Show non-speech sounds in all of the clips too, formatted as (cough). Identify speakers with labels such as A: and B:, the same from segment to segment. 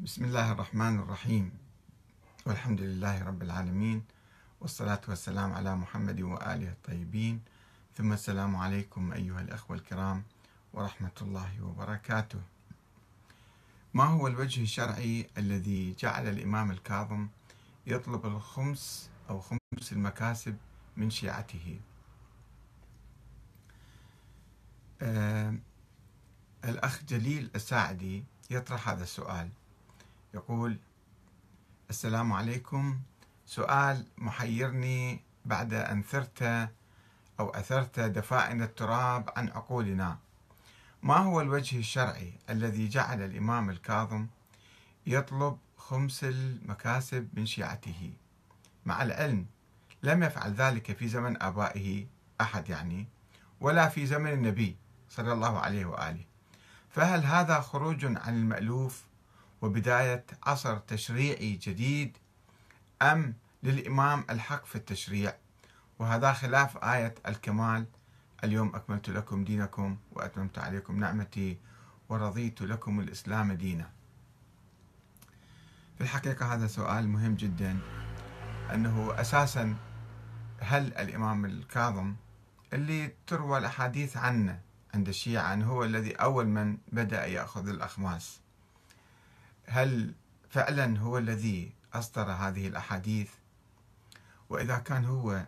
A: بسم الله الرحمن الرحيم. والحمد لله رب العالمين والصلاة والسلام على محمد وآله الطيبين. ثم السلام عليكم أيها الأخوة الكرام ورحمة الله وبركاته. ما هو الوجه الشرعي الذي جعل الإمام الكاظم يطلب الخمس أو خمس المكاسب من شيعته؟ آه الأخ جليل الساعدي يطرح هذا السؤال. يقول السلام عليكم. سؤال محيرني بعد أن ثرت أو أثرت دفائن التراب عن عقولنا. ما هو الوجه الشرعي الذي جعل الإمام الكاظم يطلب خمس المكاسب من شيعته؟ مع العلم لم يفعل ذلك في زمن آبائه أحد يعني ولا في زمن النبي صلى الله عليه وآله. فهل هذا خروج عن المألوف وبداية عصر تشريعي جديد أم للإمام الحق في التشريع. وهذا خلاف آية الكمال. اليوم أكملت لكم دينكم وأتممت عليكم نعمتي ورضيت لكم الإسلام دينا. في الحقيقة هذا سؤال مهم جدا. أنه أساسا هل الإمام الكاظم اللي تروى الأحاديث عنه عند الشيعة أنه هو الذي أول من بدأ يأخذ الأخماس؟ هل فعلا هو الذي أصدر هذه الأحاديث؟ وإذا كان هو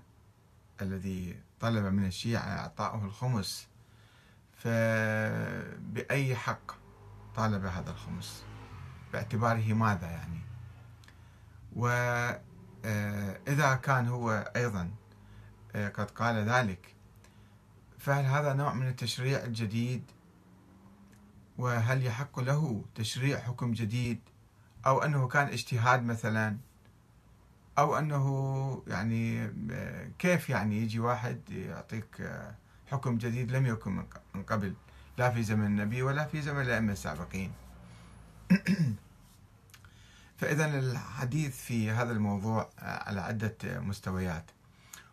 A: الذي طلب من الشيعة إعطاؤه الخمس فبأي حق طالب هذا الخمس؟ باعتباره ماذا يعني؟ وإذا كان هو أيضا قد قال ذلك فهل هذا نوع من التشريع الجديد وهل يحق له تشريع حكم جديد؟ أو أنه كان اجتهاد مثلا؟ أو أنه يعني كيف يعني يجي واحد يعطيك حكم جديد لم يكن من قبل؟ لا في زمن النبي ولا في زمن الأئمة السابقين. (clears throat) فإذا الحديث في هذا الموضوع على عدة مستويات.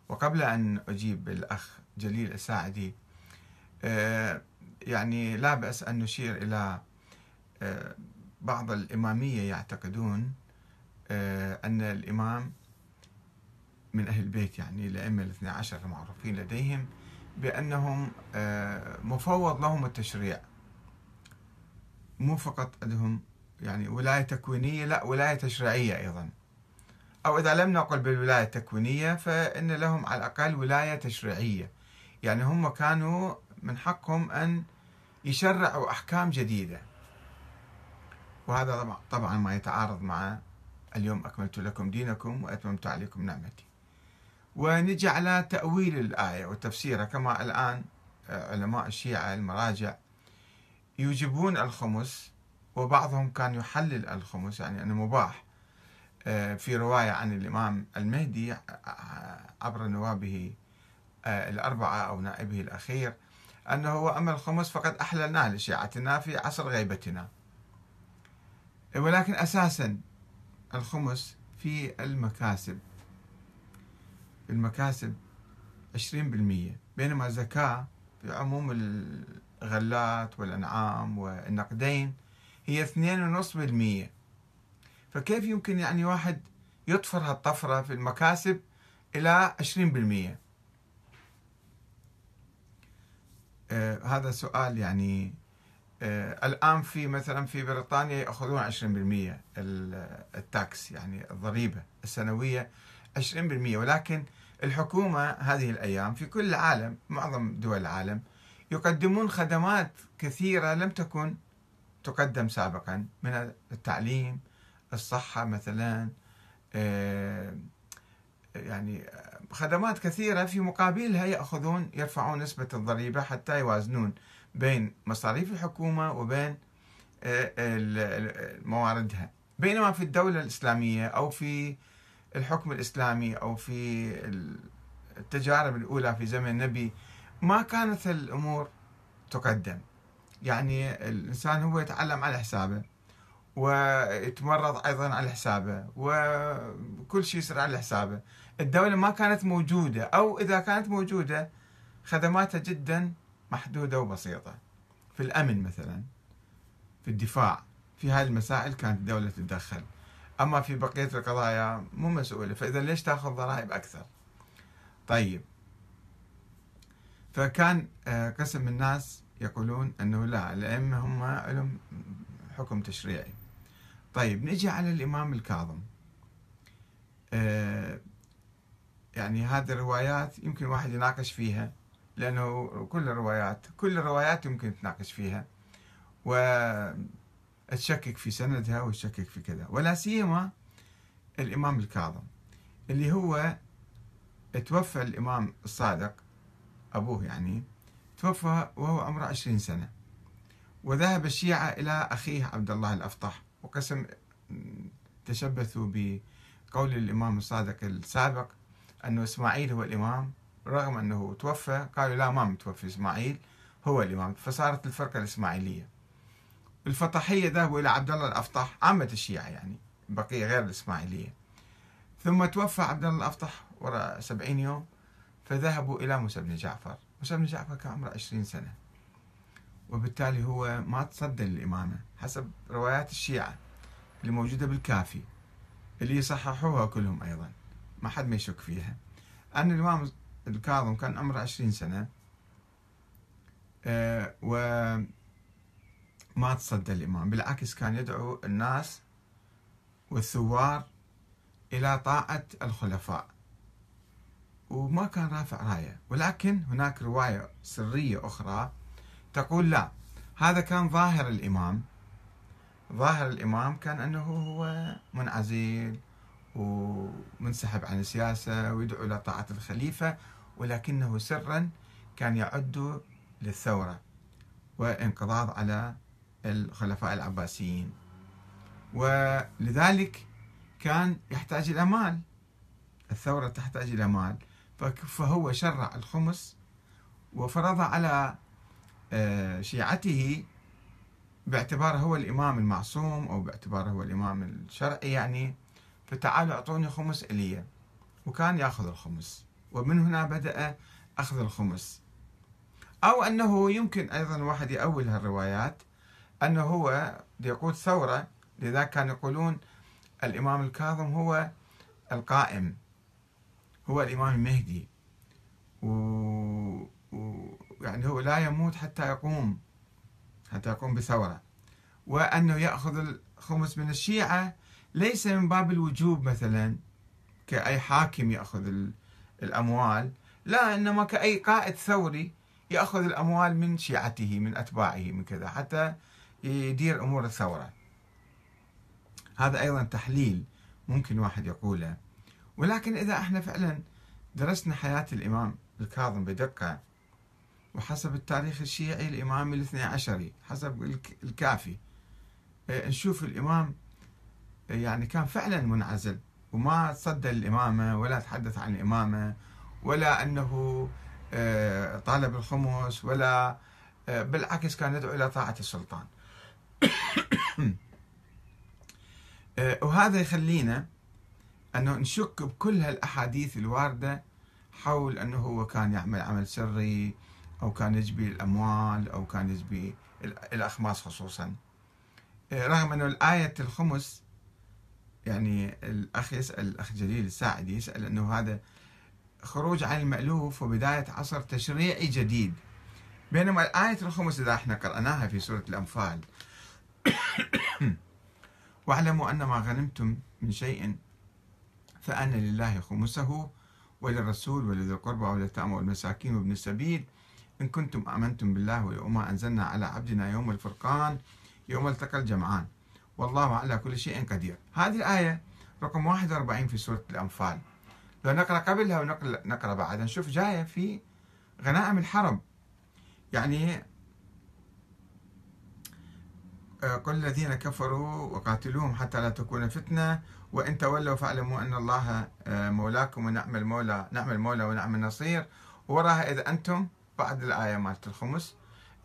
A: وقبل أن أجيب الأخ جليل الساعدي يعني لا بأس أن نشير إلى آه، بعض الإمامية يعتقدون آه، أن الإمام من أهل البيت يعني الأئمة الاثنى عشر المعروفين لديهم بأنهم آه، مفوض لهم التشريع. مو فقط عندهم يعني ولاية تكوينية لا ولاية تشريعية أيضا. أو إذا لم نقل بالولاية التكوينية فإن لهم على الأقل ولاية تشريعية. يعني هم كانوا من حقهم أن يشرعوا أحكام جديدة. وهذا طبعا ما يتعارض مع اليوم أكملت لكم دينكم وأتممت عليكم نعمتي. ونجي على تأويل الآية وتفسيرها. كما الآن آه، علماء الشيعة المراجع يوجبون الخمس وبعضهم كان يحلل الخمس يعني أنه مباح. آه، في رواية عن الإمام المهدي آه، عبر نوابه الأربعة أو نائبه الأخير أنه أما الخمس فقد أحللناه لشيعتنا في عصر غيبتنا. ولكن أساسا الخمس في المكاسب. المكاسب 20% بينما الزكاة في عموم الغلات والأنعام والنقدين هي 2.5% فكيف يمكن يعني واحد يطفر هالطفرة في المكاسب إلى 20% آه هذا سؤال يعني آه الآن في مثلا في بريطانيا يأخذون 20% التاكس يعني الضريبة السنوية 20% ولكن الحكومة هذه الأيام في كل العالم معظم دول العالم يقدمون خدمات كثيرة لم تكن تقدم سابقا من التعليم الصحة مثلا آه يعني خدمات كثيرة في مقابلها يأخذون يرفعون نسبة الضريبة حتى يوازنون بين مصاريف الحكومة وبين آه، مواردها. بينما في الدولة الإسلامية أو في الحكم الإسلامي أو في التجارب الأولى في زمن النبي ما كانت الأمور تقدم. يعني الإنسان هو يتعلم على حسابه. ويتمرض أيضا على حسابه وكل شيء يصير على حسابه. الدولة ما كانت موجودة أو إذا كانت موجودة خدماتها جدا محدودة وبسيطة. في الأمن مثلا في الدفاع في هذه المسائل كانت الدولة تتدخل. أما في بقية القضايا مو مسؤولة فإذا ليش تأخذ ضرائب أكثر؟ طيب. فكان آه، قسم الناس يقولون أنه لا الأئمة هم لهم حكم تشريعي. طيب نجي على الإمام الكاظم. آه، يعني هذه الروايات يمكن واحد يناقش فيها لأنه كل الروايات كل الروايات يمكن تناقش فيها. وتشكك في سندها وتشكك في كذا. ولا سيما الإمام الكاظم اللي هو توفى الإمام الصادق أبوه يعني توفى وهو عمره عشرين سنة. وذهب الشيعة إلى أخيه عبد الله الأفطح. وقسم تشبثوا بقول الإمام الصادق السابق أنه إسماعيل هو الإمام رغم أنه توفى قالوا لا ما متوفي إسماعيل هو الإمام. فصارت الفرقة الإسماعيلية. الفطحية ذهبوا إلى عبد الله الأفطح عامة الشيعة يعني بقية غير الإسماعيلية. ثم توفى عبد الله الأفطح وراء سبعين يوم فذهبوا إلى موسى بن جعفر. موسى بن جعفر كان عمره عشرين سنة. وبالتالي هو ما تصدى للإمامة حسب روايات الشيعة اللي موجودة بالكافي اللي يصححوها كلهم أيضا ما حد ما يشك فيها. أن الإمام الكاظم كان عمره عشرين سنة آه، وما تصدى الإمام بالعكس كان يدعو الناس والثوار إلى طاعة الخلفاء. وما كان رافع راية ولكن هناك رواية سرية أخرى تقول لا هذا كان ظاهر الإمام. ظاهر الإمام كان أنه هو منعزل ومنسحب عن السياسة ويدعو إلى طاعة الخليفة ولكنه سرا كان يعد للثورة وانقضاض على الخلفاء العباسيين. ولذلك كان يحتاج إلى مال. الثورة تحتاج إلى مال. فهو شرع الخمس وفرض على شيعته باعتباره هو الإمام المعصوم أو باعتباره هو الإمام الشرعي يعني فتعالوا أعطوني خمس إلي وكان يأخذ الخمس. ومن هنا بدأ أخذ الخمس. أو أنه يمكن أيضا واحد يأول هالروايات أنه هو يقود ثورة لذلك كانوا يقولون الإمام الكاظم هو القائم هو الإمام المهدي. و... و... يعني هو لا يموت حتى يقوم حتى يقوم بثورة. وأنه يأخذ الخمس من الشيعة ليس من باب الوجوب مثلا كأي حاكم يأخذ الأموال لا إنما كأي قائد ثوري يأخذ الأموال من شيعته من أتباعه من كذا حتى يدير أمور الثورة. هذا أيضا تحليل ممكن واحد يقوله. ولكن إذا إحنا فعلا درسنا حياة الإمام الكاظم بدقة وحسب التاريخ الشيعي الإمام الاثني عشري حسب الكافي. إيه، نشوف الإمام يعني كان فعلا منعزل وما تصدى للإمامة ولا تحدث عن الإمامة ولا أنه إيه، طالب الخمس ولا بالعكس كان يدعو إلى طاعة السلطان. (coughs) وهذا يخلينا أنه نشك بكل هالأحاديث الواردة حول أنه هو كان يعمل عمل سري أو كان يجبي الأموال أو كان يجبي الأخماس خصوصا. رغم أنه الآية الخمس يعني الأخ يسأل الأخ جليل الساعدي يسأل أنه هذا خروج عن المألوف وبداية عصر تشريعي جديد. بينما الآية الخمس إذا إحنا قرأناها في سورة الأنفال (coughs) واعلموا أن ما غنمتم من شيء فأن لله خمسه وللرسول ولذي القربى واليتامى والمساكين وابن السبيل إن كنتم آمنتم بالله وما أنزلنا على عبدنا يوم الفرقان يوم التقى الجمعان. والله على كل شيء قدير. هذه الآية رقم 41 في سورة الأنفال. لو نقرأ قبلها ونقرأ بعدها نشوف جاية في غنائم الحرب يعني آه، قل الذين كفروا وقاتلوهم حتى لا تكون فتنة وإن تولوا فاعلموا أن الله آه، مولاكم ونعم المولى نعم المولى ونعم النصير. وراها إذا أنتم بعد الآية مالت الخمس.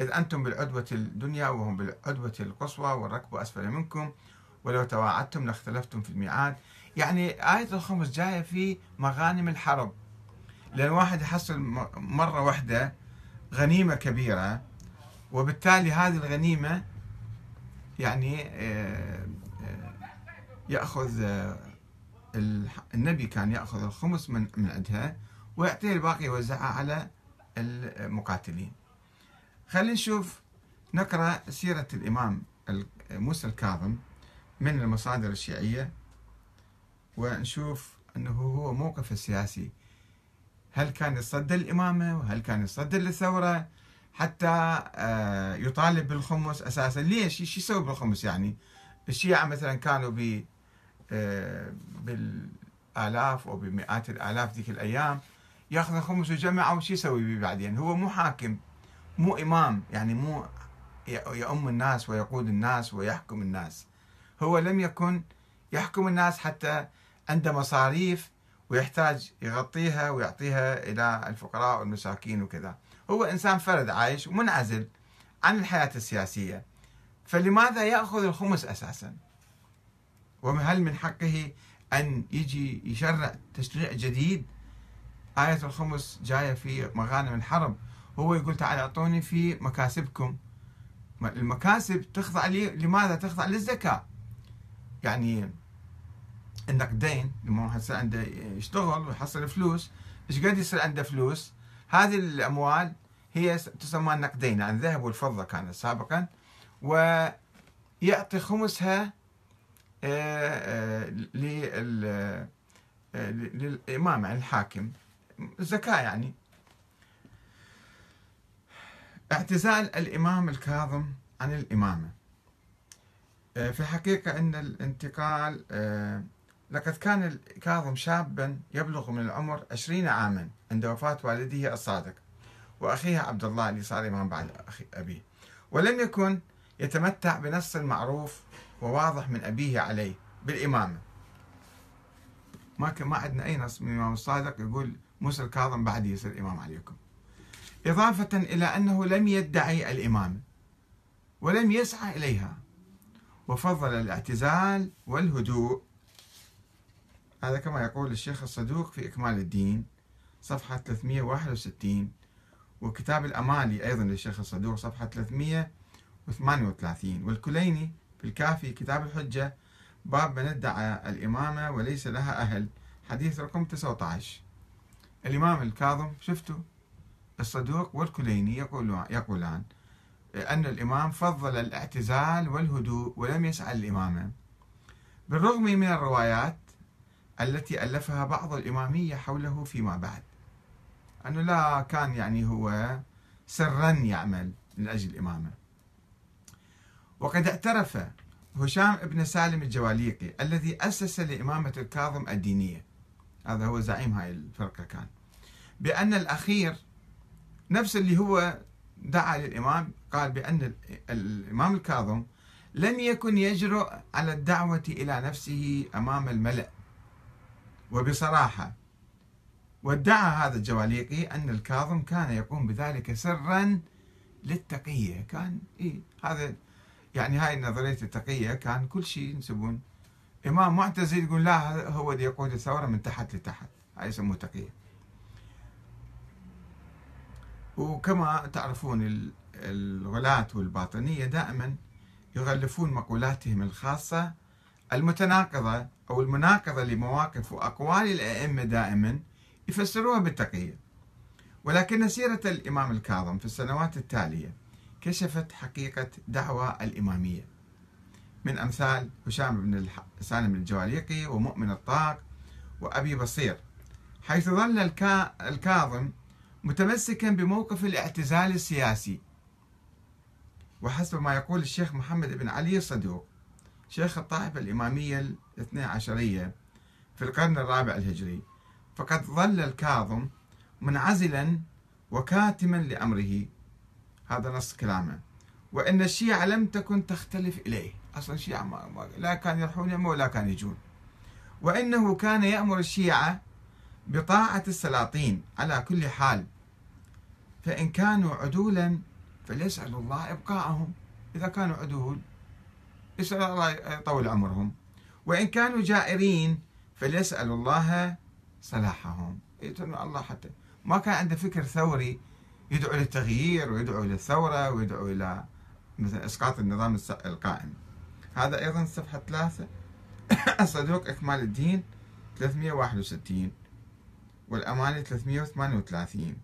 A: إذ أنتم بالعدوة الدنيا وهم بالعدوة القصوى والركب أسفل منكم. ولو تواعدتم لاختلفتم في الميعاد. يعني آية الخمس جاية في مغانم الحرب. لأن واحد يحصل مرة واحدة غنيمة كبيرة. وبالتالي هذه الغنيمة يعني آه، آه، يأخذ آه، النبي كان يأخذ الخمس من من عندها. ويعطيه الباقي يوزعها على المقاتلين. خلينا نشوف نقرأ سيرة الإمام موسى الكاظم من المصادر الشيعية ونشوف أنه هو موقف السياسي هل كان يصدر الإمامة؟ وهل كان يصدر للثورة حتى آه، يطالب بالخمس أساسا. ليش؟ إيش يسوي بالخمس يعني؟ الشيعة مثلا كانوا ب آه، بالآلاف أو بمئات الآلاف ذيك الأيام. ياخذ الخمس ويجمعه وش يسوي به بعدين. هو مو حاكم مو إمام يعني مو يؤم الناس ويقود الناس ويحكم الناس. هو لم يكن يحكم الناس حتى عنده مصاريف ويحتاج يغطيها ويعطيها إلى الفقراء والمساكين وكذا. هو إنسان فرد عايش ومنعزل عن الحياة السياسية. فلماذا يأخذ الخمس أساسا؟ وهل من حقه أن يجي يشرع تشريع جديد؟ آية الخمس جاية في مغانم الحرب. هو يقول تعال أعطوني في مكاسبكم. المكاسب تخضع لي لماذا تخضع؟ للزكاة. يعني عندك دين لما يصير عنده يشتغل ويحصل فلوس إيش قد يصير عنده فلوس؟ هذه الأموال هي تسمى النقدين يعني الذهب والفضة كانت سابقا. ويعطي خمسها آه، آه، آه، للامام يعني الحاكم الزكاه يعني. اعتزال الإمام الكاظم عن الإمامة. في الحقيقة إن الانتقال لقد كان الكاظم شابا يبلغ من العمر عشرين عاما عند وفاة والده الصادق وأخيه عبد الله اللي صار إمام بعد أخي أبيه. ولم يكن يتمتع بنص معروف وواضح من أبيه عليه بالإمامة. ما ما عندنا أي نص من الإمام الصادق يقول موسى الكاظم بعد يصير إمام عليكم. إضافة إلى أنه لم يدعي الإمامة ولم يسعى إليها. وفضل الاعتزال والهدوء. هذا كما يقول الشيخ الصدوق في إكمال الدين صفحة 361 وكتاب الأمالي أيضا للشيخ الصدوق صفحة 338 والكليني في الكافي كتاب الحجة باب من ادعى الإمامة وليس لها أهل. حديث رقم 19 الإمام الكاظم شفتوا؟ الصدوق والكليني يقولان, يقولان أن الإمام فضل الاعتزال والهدوء ولم يسعى الإمامة بالرغم من الروايات التي ألفها بعض الإمامية حوله فيما بعد. أنه لا كان يعني هو سرا يعمل من أجل الإمامة. وقد اعترف هشام بن سالم الجواليقي الذي أسس لإمامة الكاظم الدينية. هذا هو زعيم هاي الفرقة كان. بأن الأخير نفس اللي هو دعا للإمام قال بأن الإمام الكاظم لم يكن يجرؤ على الدعوة إلى نفسه أمام الملأ. وبصراحة وادعى هذا الجواليقي أن الكاظم كان يقوم بذلك سرا للتقية. كان إيه هذا يعني هاي نظرية التقية كان كل شيء ينسبون إمام معتزل يقول لا هو اللي يقود الثورة من تحت لتحت هاي يسموه تقية وكما تعرفون الغلاة والباطنية دائما يغلفون مقولاتهم الخاصة المتناقضة أو المناقضة لمواقف وأقوال الأئمة دائما يفسروها بالتقية ولكن سيرة الإمام الكاظم في السنوات التالية كشفت حقيقة دعوى الإمامية. من أمثال هشام بن سالم الجواليقي ومؤمن الطاق وأبي بصير حيث ظل الكاظم متمسكا بموقف الاعتزال السياسي. وحسب ما يقول الشيخ محمد بن علي الصدوق شيخ الطائفة الإمامية الاثنى عشرية في القرن الرابع الهجري فقد ظل الكاظم منعزلا وكاتما لأمره. هذا نص كلامه. وأن الشيعة لم تكن تختلف إليه. أصلا الشيعة ما لا كان يروحون يمه ولا كان يجون. وإنه كان يأمر الشيعة بطاعة السلاطين على كل حال. فإن كانوا عدولا فليسألوا الله إبقاءهم. إذا كانوا عدول يسأل الله يطول عمرهم. وإن كانوا جائرين فليسألوا الله صلاحهم. الله حتى ما كان عنده فكر ثوري يدعو للتغيير ويدعو للثورة ويدعو إلى مثلا إسقاط النظام القائم. هذا أيضا صفحة ثلاثة. (coughs) الصدوق إكمال الدين 361 والأماني 338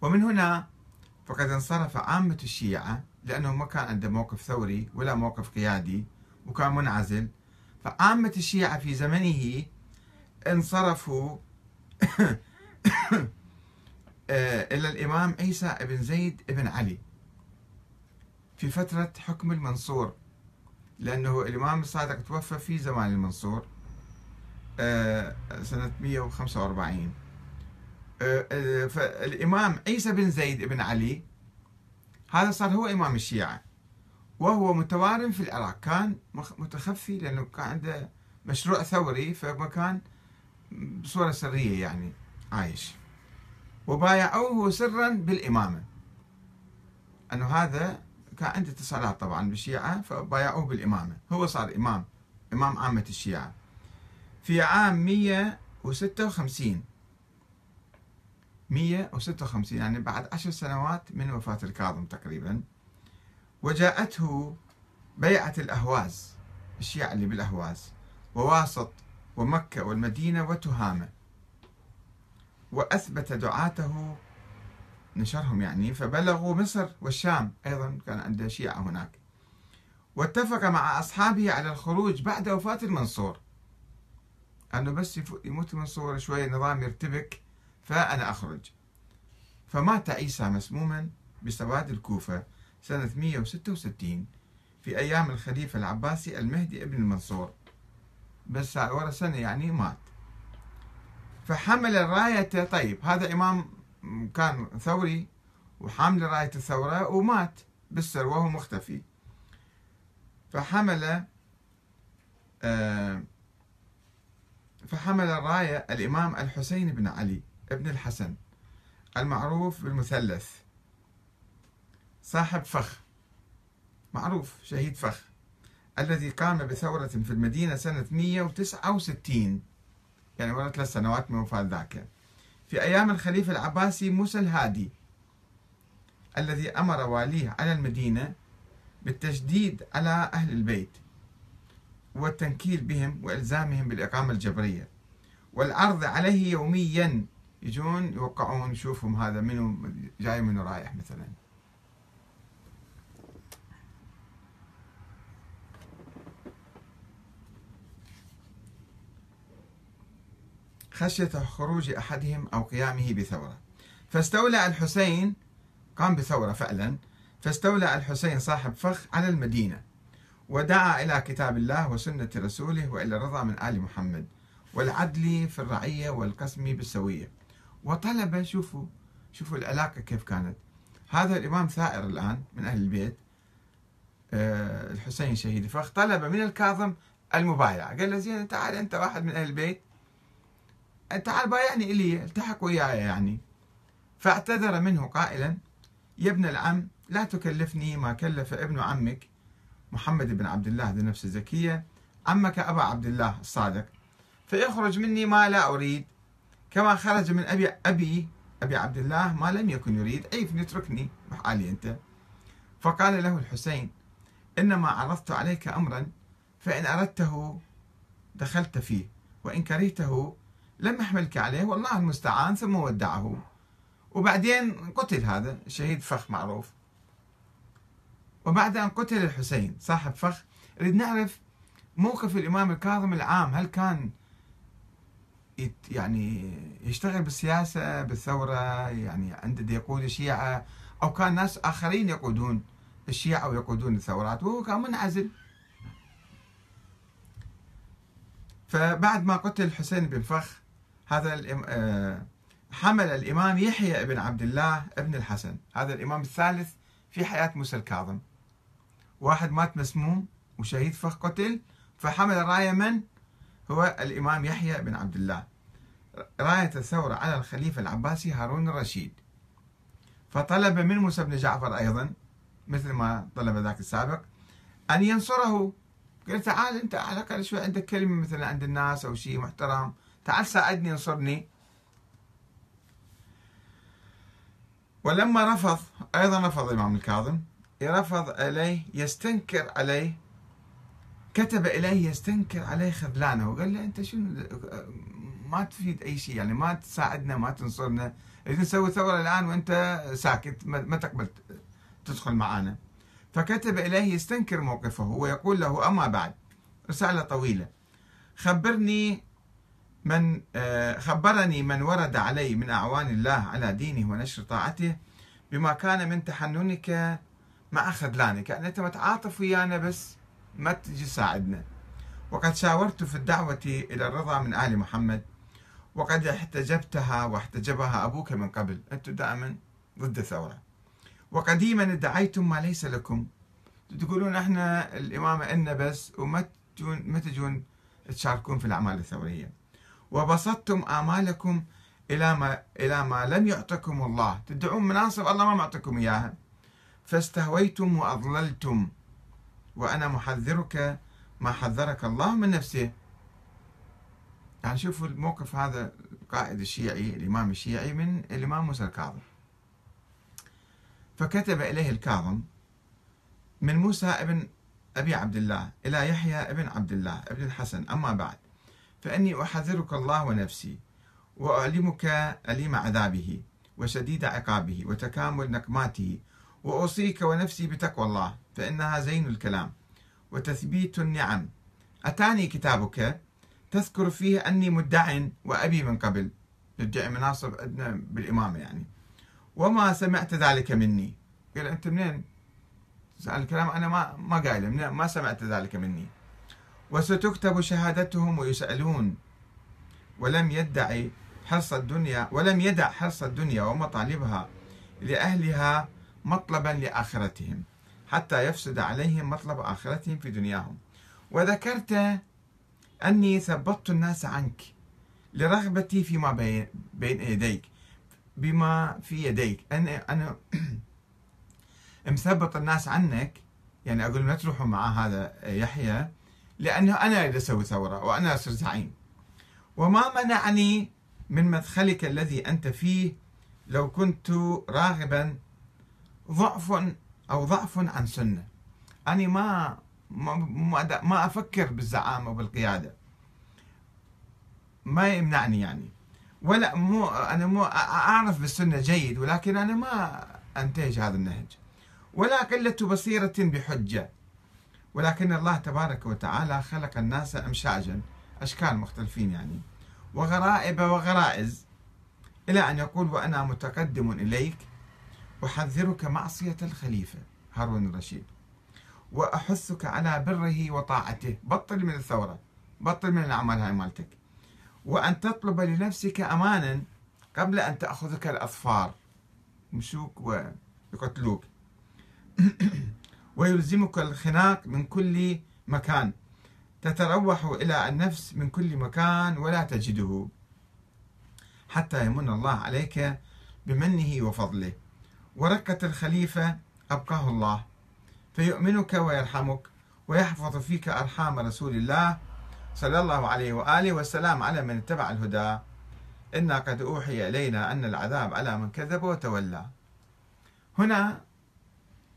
A: ومن هنا فقد انصرف عامة الشيعة لأنه ما كان عنده موقف ثوري ولا موقف قيادي وكان منعزل. فعامة الشيعة في زمنه انصرفوا (coughs) إلى الإمام عيسى بن زيد بن علي. في فترة حكم المنصور لأنه الإمام الصادق توفى في زمان المنصور آه، سنة 145 آه، فالإمام عيسى بن زيد بن علي هذا صار هو إمام الشيعة وهو متوارم في العراق. كان متخفي لأنه كان عنده مشروع ثوري فمكان بصورة سرية يعني عايش. وبايعوه سرا بالإمامة. أنه هذا كان عنده اتصالات طبعا بالشيعة فبايعوه بالإمامة. هو صار إمام إمام عامة الشيعة. في عام 156 156 يعني بعد عشر سنوات من وفاة الكاظم تقريبا وجاءته بيعة الأهواز الشيعة اللي بالأهواز وواسط ومكة والمدينة وتهامة وأثبت دعاته نشرهم يعني. فبلغوا مصر والشام أيضا كان عنده شيعة هناك. واتفق مع أصحابه على الخروج بعد وفاة المنصور. أنه بس يموت المنصور شوية النظام يرتبك فأنا أخرج. فمات عيسى مسموما بسواد الكوفة سنة 166 في أيام الخليفة العباسي المهدي ابن المنصور. بس ورا سنة يعني مات. فحمل الراية طيب هذا إمام كان ثوري وحامل راية الثورة ومات بالسر وهو مختفي. فحمل آه، فحمل الراية الإمام الحسين بن علي ابن الحسن المعروف بالمثلث. صاحب فخ معروف شهيد فخ الذي قام بثورة في المدينة سنة 169 يعني ورا ثلاث سنوات من وفاة ذاك. في أيام الخليفة العباسي موسى الهادي الذي أمر واليه على المدينة بالتشديد على أهل البيت والتنكيل بهم وإلزامهم بالإقامة الجبرية. والعرض عليه يوميا يجون يوقعون يشوفهم هذا منو جاي منو رايح مثلا. خشية خروج أحدهم أو قيامه بثورة. فاستولى الحسين قام بثورة فعلا. فاستولى الحسين صاحب فخ على المدينة. ودعا إلى كتاب الله وسنة رسوله وإلى الرضا من آل محمد. والعدل في الرعية والقسم بالسوية. وطلب شوفوا شوفوا العلاقة كيف كانت. هذا الإمام ثائر الآن من أهل البيت. آه، الحسين شهيد فخ. طلب من الكاظم المبايعة. قال له زين تعال أنت واحد من أهل البيت. تعال بايعني إلي التحق وياي يعني. فاعتذر منه قائلا يا ابن العم لا تكلفني ما كلف ابن عمك محمد بن عبد الله ذي النفس الزكية عمك أبا عبد الله الصادق. فيخرج مني ما لا أريد. كما خرج من أبي أبي أبي عبد الله ما لم يكن يريد. عيفني اتركني. بحالي أنت. فقال له الحسين إنما عرضت عليك أمرا فإن أردته دخلت فيه وإن كرهته لم أحملك عليه والله المستعان ثم ودعه. وبعدين قتل هذا شهيد فخ معروف. وبعد أن قتل الحسين صاحب فخ نريد نعرف موقف الإمام الكاظم العام. هل كان يعني يشتغل بالسياسة بالثورة يعني عنده يقود الشيعة؟ أو كان ناس آخرين يقودون الشيعة ويقودون الثورات وهو كان منعزل. فبعد ما قتل الحسين بن فخ هذا آه، حمل الإمام يحيى بن عبد الله ابن الحسن. هذا الإمام الثالث في حياة موسى الكاظم. واحد مات مسموم وشهيد فخ قتل فحمل راية من؟ هو الإمام يحيى بن عبد الله. راية الثورة على الخليفة العباسي هارون الرشيد. فطلب من موسى بن جعفر أيضا مثل ما طلب ذاك السابق أن ينصره. قال تعال أنت على الأقل شوي عندك كلمة مثلا عند الناس أو شيء محترم. تعال ساعدني انصرني. ولما رفض أيضا رفض الإمام الكاظم. رفض إليه يستنكر عليه. كتب إليه يستنكر عليه خذلانة. وقال له أنت شنو؟ ما تفيد أي شيء يعني ما تساعدنا ما تنصرنا. نسوي ثورة الآن وأنت ساكت ما تقبل تدخل معنا فكتب إليه يستنكر موقفه. ويقول له أما بعد؟ رسالة طويلة. خبرني من آه، خبرني من ورد علي من أعوان الله على دينه ونشر طاعته بما كان من تحننك مع خذلانك يعني أنت متعاطف ويانا بس ما تجي تساعدنا. وقد شاورت في الدعوة إلى الرضا من آل محمد. وقد احتجبتها واحتجبها أبوك من قبل. أنتم دائما ضد الثورة وقديما ادعيتم ما ليس لكم. تقولون إحنا الإمامة إلنا بس وما تجون ما تجون تشاركون في الأعمال الثورية. وبسطتم آمالكم إلى ما إلى ما لم يعطكم الله. تدعون مناصب الله ما معطيكم إياها. فاستهويتم وأضللتم. وأنا محذرك ما حذرك الله من نفسه. يعني شوفوا الموقف هذا القائد الشيعي الإمام الشيعي من الإمام موسى الكاظم. فكتب إليه الكاظم من موسى ابن أبي عبد الله إلى يحيى ابن عبد الله ابن الحسن. أما بعد فإني أحذرك الله ونفسي وأعلمك أليم عذابه وشديد عقابه وتكامل نقماته وأوصيك ونفسي بتقوى الله فإنها زين الكلام وتثبيت النعم. أتاني كتابك؟ تذكر فيه أني مدع وأبي من قبل. مدعي مناصب عندنا بالإمامة يعني. وما سمعت ذلك مني. قال أنت منين؟ الكلام أنا ما ما قايله. ما سمعت ذلك مني. وستكتب شهادتهم ويسألون. ولم يدعي حرص الدنيا ولم يدع حرص الدنيا ومطالبها لأهلها مطلبا لآخرتهم حتى يفسد عليهم مطلب آخرتهم في دنياهم. وذكرت أني ثبطت الناس عنك لرغبتي فيما بين, يديك بما في يديك. أنا (clears throat) أنا مثبط الناس عنك؟ يعني أقول لا تروحوا مع هذا يحيى لأنه أنا أريد أسوي ثورة وأنا أصير زعيم. وما منعني من مدخلك الذي أنت فيه لو كنت راغبا ضعف أو ضعف عن سنة. أنا ما ما, ما أفكر بالزعامة وبالقيادة. ما يمنعني يعني. ولا مو أنا مو أعرف بالسنة جيد ولكن أنا ما أنتهج هذا النهج. ولا قلة بصيرة بحجة. ولكن الله تبارك وتعالى خلق الناس أمشاجا أشكال مختلفين يعني. وغرائب وغرائز. إلى أن يقول وأنا متقدم إليك أحذرك معصية الخليفة هارون الرشيد. وأحثك على بره وطاعته. بطل من الثورة بطل من الأعمال هاي مالتك. وأن تطلب لنفسك أمانا قبل أن تأخذك الأظفار. مشوك ويقتلوك. (clears throat) ويلزمك الخناق من كل مكان. تتروح إلى النفس من كل مكان ولا تجده. حتى يمن الله عليك بمنه وفضله. وركة الخليفة أبقاه الله. فيؤمنك ويرحمك ويحفظ فيك أرحام رسول الله صلى الله عليه وآله والسلام على من اتبع الهدى. إنا قد أوحي إلينا أن العذاب على من كذب وتولى. هنا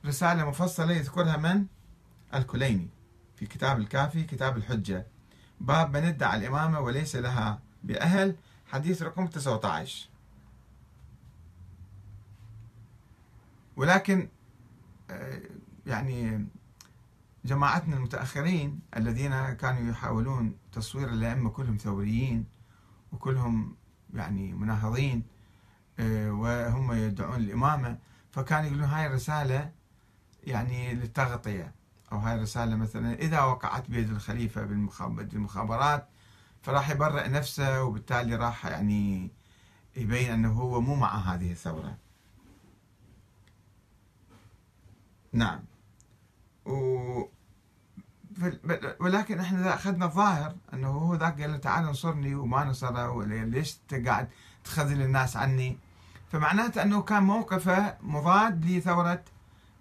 A: رسالة مفصلة يذكرها من؟ الكليني في كتاب الكافي كتاب الحجة. باب من ادعى الإمامة وليس لها بأهل حديث رقم 19 ولكن آه، يعني جماعتنا المتأخرين الذين كانوا يحاولون تصوير الأئمة كلهم ثوريين وكلهم يعني مناهضين آه، وهم يدعون الإمامة فكانوا يقولون هاي الرسالة يعني للتغطية. أو هاي الرسالة مثلا إذا وقعت بيد الخليفة بالمخابرات فراح يبرئ نفسه وبالتالي راح يعني يبين أنه هو مو مع هذه الثورة. نعم. و ولكن إحنا أخذنا الظاهر أنه هو ذاك قال له تعال انصرني وما نصره ليش انت قاعد تخذل الناس عني؟ فمعناته أنه كان موقفه مضاد لثورة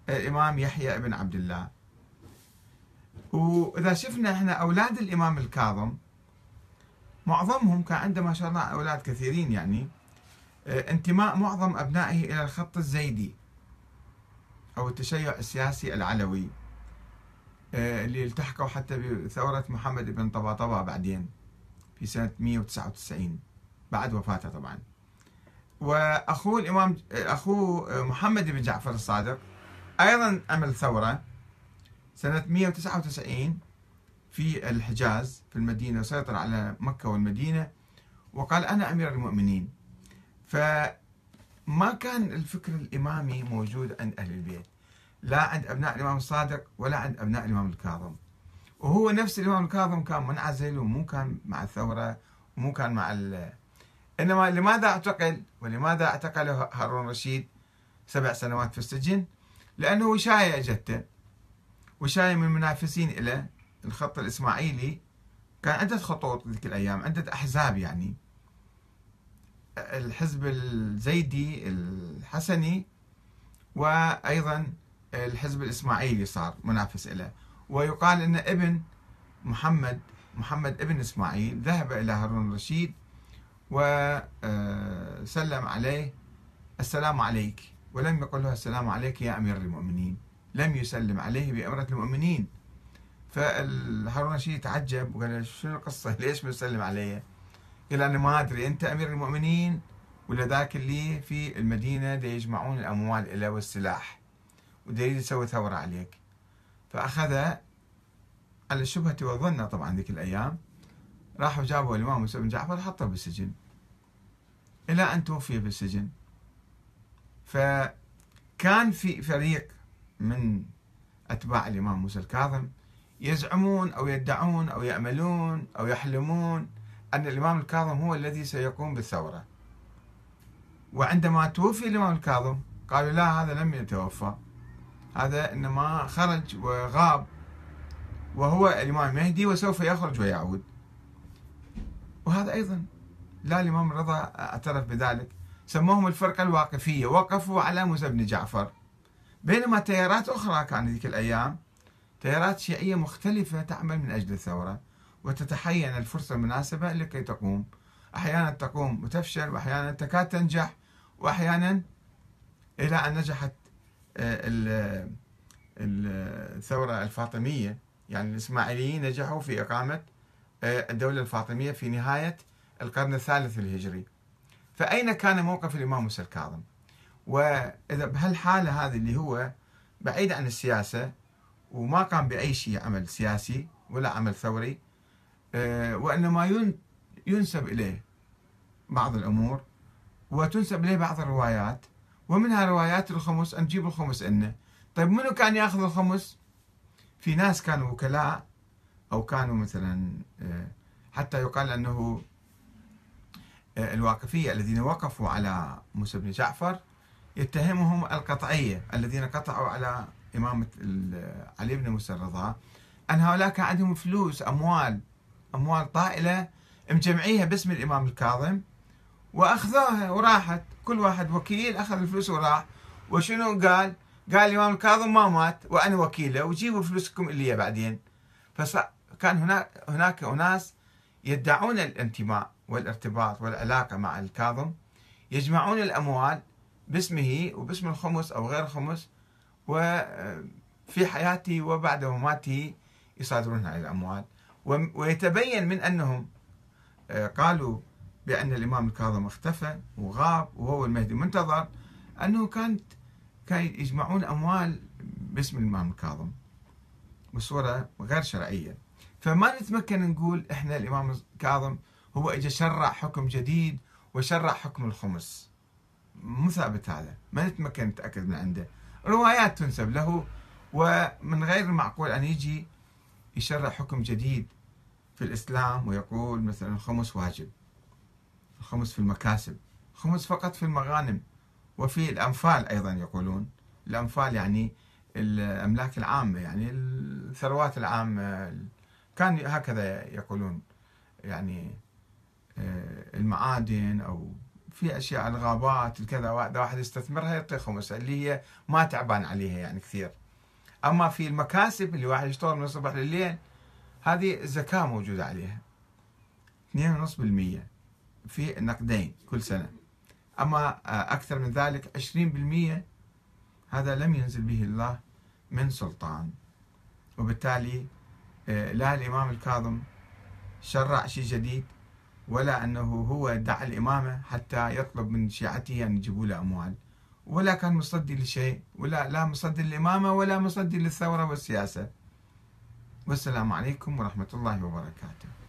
A: الامام يحيى بن عبد الله. وإذا شفنا إحنا أولاد الإمام الكاظم معظمهم كان عنده ما شاء الله أولاد كثيرين يعني انتماء معظم أبنائه إلى الخط الزيدي أو التشيع السياسي العلوي آه، اللي التحقوا حتى بثورة محمد بن طباطبا بعدين في سنة 199 بعد وفاته طبعا. وأخوه الإمام أخوه محمد بن جعفر الصادق أيضا عمل ثورة سنة 199 في الحجاز في المدينة وسيطر على مكة والمدينة وقال أنا أمير المؤمنين. فما كان الفكر الإمامي موجود عند أهل البيت. لا عند أبناء الإمام الصادق ولا عند أبناء الإمام الكاظم. وهو نفس الإمام الكاظم كان منعزل ومو كان مع الثورة ومو كان مع ال إنما لماذا أعتقل؟ ولماذا أعتقله هارون رشيد؟ سبع سنوات في السجن. لأنه وشاية أجته وشاية من المنافسين إلى الخط الإسماعيلي. كان عدة خطوط ذيك الأيام عدة أحزاب يعني. الحزب الزيدي الحسني وأيضا الحزب الإسماعيلي صار منافس له ويقال أن ابن محمد محمد ابن إسماعيل ذهب إلى هارون الرشيد وسلم عليه السلام عليك. ولم يقل له السلام عليك يا أمير المؤمنين. لم يسلم عليه بأمرة المؤمنين. فهارون الرشيد تعجب وقال شنو القصة؟ (laughs) ليش بيسلم علي قال أنا ما أدري أنت أمير المؤمنين ولا ذاك اللي في المدينة دي يجمعون الأموال إلى والسلاح وديريد يسوي ثورة عليك. فأخذ على الشبهة والظن طبعا ذيك الأيام. راحوا جابوا الإمام موسى بن جعفر حطه بالسجن. إلى أن توفي بالسجن. فكان في فريق من أتباع الإمام موسى الكاظم يزعمون أو يدعون أو يأملون أو يحلمون أن الإمام الكاظم هو الذي سيقوم بالثورة. وعندما توفي الإمام الكاظم قالوا لا هذا لم يتوفى. هذا إنما خرج وغاب وهو الإمام المهدي وسوف يخرج ويعود. وهذا أيضا لا الإمام الرضا اعترف بذلك. سموهم الفرقة الواقفية وقفوا على موسى بن جعفر بينما تيارات أخرى كانت ذيك الأيام تيارات شيعية مختلفة تعمل من أجل الثورة وتتحين الفرصة المناسبة لكي تقوم. أحيانا تقوم وتفشل وأحيانا تكاد تنجح وأحيانا إلى أن نجحت آه، الثورة الفاطمية. يعني الإسماعيليين نجحوا في إقامة آه، الدولة الفاطمية في نهاية القرن الثالث الهجري. فأين كان موقف الإمام موسى الكاظم؟ وإذا بهالحالة هذه اللي هو بعيد عن السياسة وما قام بأي شيء عمل سياسي ولا عمل ثوري آه، وإنما ينسب إليه بعض الأمور وتنسب إليه بعض الروايات ومنها روايات الخمس أن نجيب الخمس إنه. طيب منو كان يأخذ الخمس؟ في ناس كانوا وكلاء أو كانوا مثلا آه، حتى يقال أنه الواقفية الذين وقفوا على موسى بن جعفر يتهمهم القطعية الذين قطعوا على إمامة علي بن موسى الرضا أن هؤلاء كان عندهم فلوس أموال أموال طائلة مجمعيها باسم الإمام الكاظم وأخذوها وراحت. كل واحد وكيل أخذ الفلوس وراح. وشنو قال؟ قال الإمام الكاظم ما مات وأنا وكيلة وجيبوا فلوسكم اللي بعدين. فكان هناك هناك أناس يدعون الانتماء. والارتباط والعلاقة مع الكاظم يجمعون الأموال باسمه وباسم الخمس أو غير الخمس وفي حياته وبعد مماته يصادرون هذه الأموال. ويتبين من أنهم آه، قالوا بأن الإمام الكاظم اختفى وغاب وهو المهدي منتظر أنه كانت كان يجمعون أموال باسم الإمام الكاظم بصورة غير شرعية. فما نتمكن نقول إحنا الإمام الكاظم هو إجا شرع حكم جديد وشرع حكم الخمس. مو ثابت هذا. ما نتمكن نتأكد من عنده. روايات تنسب له ومن غير المعقول أن يجي يشرع حكم جديد في الإسلام ويقول مثلا الخمس واجب الخمس في المكاسب الخمس فقط في المغانم. وفي الأنفال أيضا يقولون. الأنفال يعني الأملاك العامة يعني الثروات العامة. كان هكذا يقولون. يعني المعادن أو في أشياء الغابات كذا واحد يستثمرها يعطي خمس اللي هي ما تعبان عليها يعني كثير. أما في المكاسب اللي واحد يشتغل من الصبح لليل هذه الزكاة موجودة عليها. 2.5% في النقدين كل سنة. أما آه، أكثر من ذلك 20% هذا لم ينزل به الله من سلطان. وبالتالي آه، لا الإمام الكاظم شرع شيء جديد ولا أنه هو دعا الإمامة حتى يطلب من شيعته أن يجيبوا له أموال. ولا كان مصدي لشيء ولا لا مصدي للإمامة ولا مصدي للثورة والسياسة. والسلام عليكم ورحمة الله وبركاته.